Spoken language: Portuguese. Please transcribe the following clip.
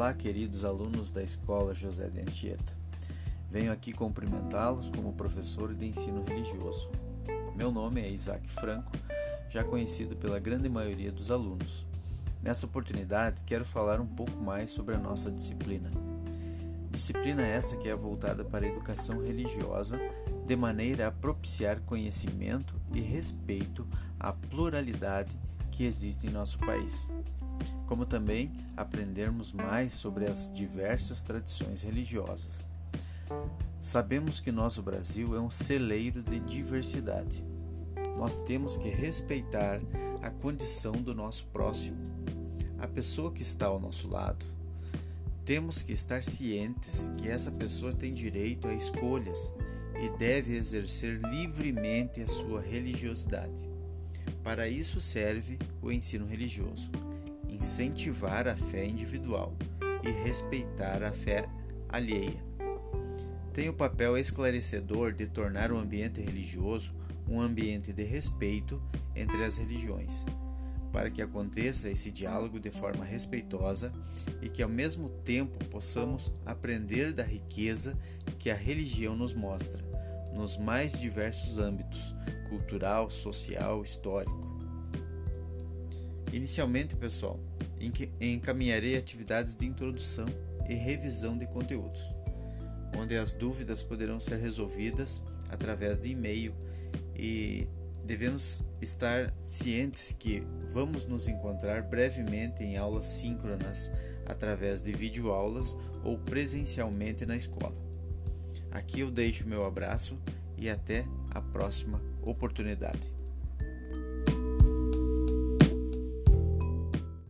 Olá, queridos alunos da Escola José de Anchieta. Venho aqui cumprimentá-los como professor de ensino religioso. Meu nome é Isaac Franco, já conhecido pela grande maioria dos alunos. Nesta oportunidade, quero falar um pouco mais sobre a nossa disciplina. Disciplina essa que é voltada para a educação religiosa, de maneira a propiciar conhecimento e respeito à pluralidade que existe em nosso país como também aprendermos mais sobre as diversas tradições religiosas. Sabemos que nosso Brasil é um celeiro de diversidade. Nós temos que respeitar a condição do nosso próximo, a pessoa que está ao nosso lado. Temos que estar cientes que essa pessoa tem direito a escolhas e deve exercer livremente a sua religiosidade. Para isso serve o ensino religioso incentivar a fé individual e respeitar a fé alheia. Tem o papel esclarecedor de tornar o ambiente religioso um ambiente de respeito entre as religiões, para que aconteça esse diálogo de forma respeitosa e que ao mesmo tempo possamos aprender da riqueza que a religião nos mostra, nos mais diversos âmbitos cultural, social, histórico. Inicialmente, pessoal, encaminharei atividades de introdução e revisão de conteúdos, onde as dúvidas poderão ser resolvidas através de e-mail e devemos estar cientes que vamos nos encontrar brevemente em aulas síncronas através de videoaulas ou presencialmente na escola. Aqui eu deixo meu abraço e até a próxima oportunidade.